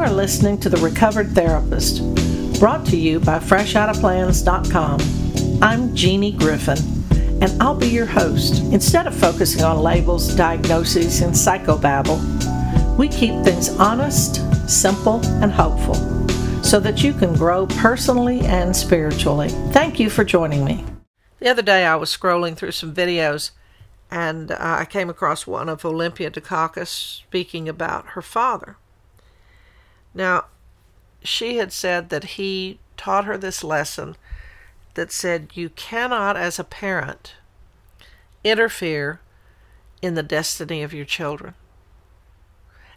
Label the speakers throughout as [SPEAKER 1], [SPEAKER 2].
[SPEAKER 1] are listening to The Recovered Therapist, brought to you by FreshOuttaPlans.com. I'm Jeanie Griffin, and I'll be your host. Instead of focusing on labels, diagnoses, and psychobabble, we keep things honest, simple, and hopeful so that you can grow personally and spiritually. Thank you for joining me. The other day I was scrolling through some videos and uh, I came across one of Olympia Dukakis speaking about her father. Now, she had said that he taught her this lesson that said you cannot, as a parent, interfere in the destiny of your children.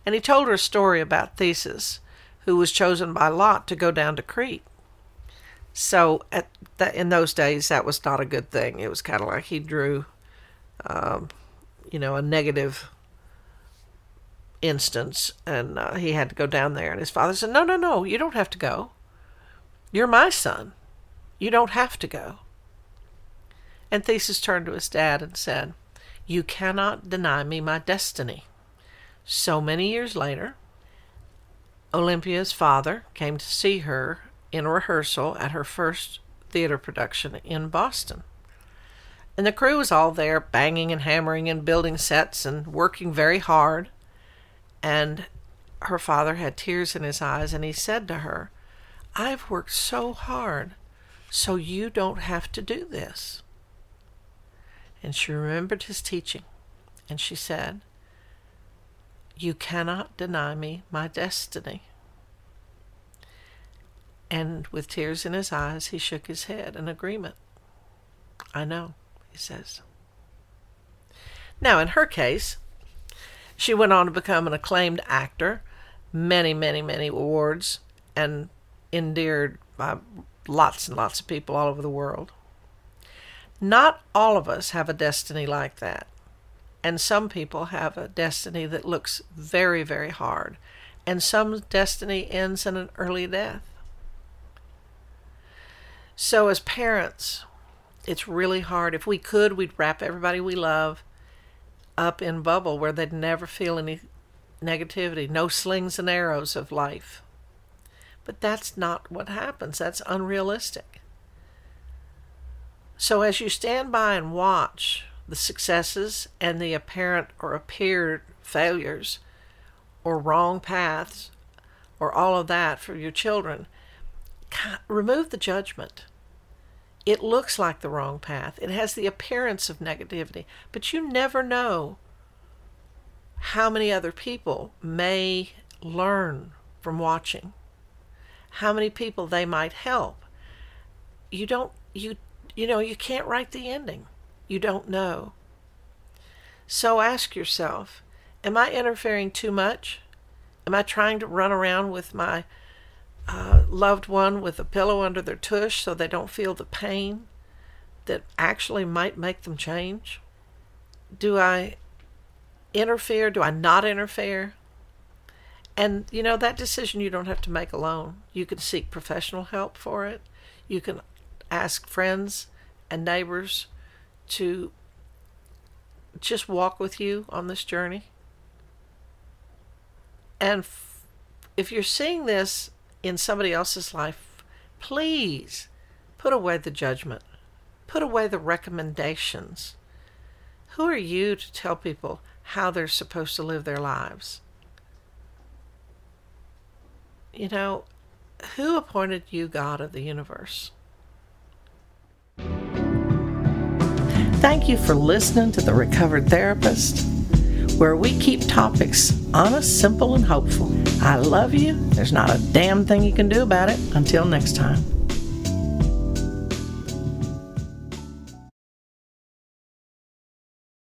[SPEAKER 1] And he told her a story about Theseus, who was chosen by Lot to go down to Crete. So at that, in those days, that was not a good thing. It was kind of like he drew, um, you know, a negative instance, and uh, he had to go down there. And his father said, No, no, no, you don't have to go. You're my son. You don't have to go. And Theseus turned to his dad and said, You cannot deny me my destiny. So many years later, Olympia's father came to see her in rehearsal at her first theater production in Boston. And the crew was all there, banging and hammering and building sets and working very hard. And her father had tears in his eyes, and he said to her, I've worked so hard, so you don't have to do this. And she remembered his teaching, and she said, You cannot deny me my destiny. And with tears in his eyes, he shook his head in agreement. I know, he says. Now, in her case, she went on to become an acclaimed actor, many, many, many awards, and endeared by lots and lots of people all over the world. Not all of us have a destiny like that. And some people have a destiny that looks very, very hard. And some destiny ends in an early death. So, as parents, it's really hard. If we could, we'd wrap everybody we love up in bubble where they'd never feel any negativity, no slings and arrows of life. But that's not what happens. That's unrealistic. So as you stand by and watch the successes and the apparent or appeared failures or wrong paths or all of that for your children, remove the judgment it looks like the wrong path. It has the appearance of negativity, but you never know how many other people may learn from watching. How many people they might help. You don't you you know, you can't write the ending. You don't know. So ask yourself, am I interfering too much? Am I trying to run around with my loved one with a pillow under their tush so they don't feel the pain that actually might make them change? Do I interfere? Do I not interfere? And you know, that decision you don't have to make alone. You can seek professional help for it. You can ask friends and neighbors to just walk with you on this journey. And if you're seeing this in somebody else's life, please put away the judgment, put away the recommendations. Who are you to tell people how they're supposed to live their lives? You know, who appointed you God of the universe? Thank you for listening to The Recovered Therapist where we keep topics honest, simple, and hopeful. I love you. There's not a damn thing you can do about it. Until next time.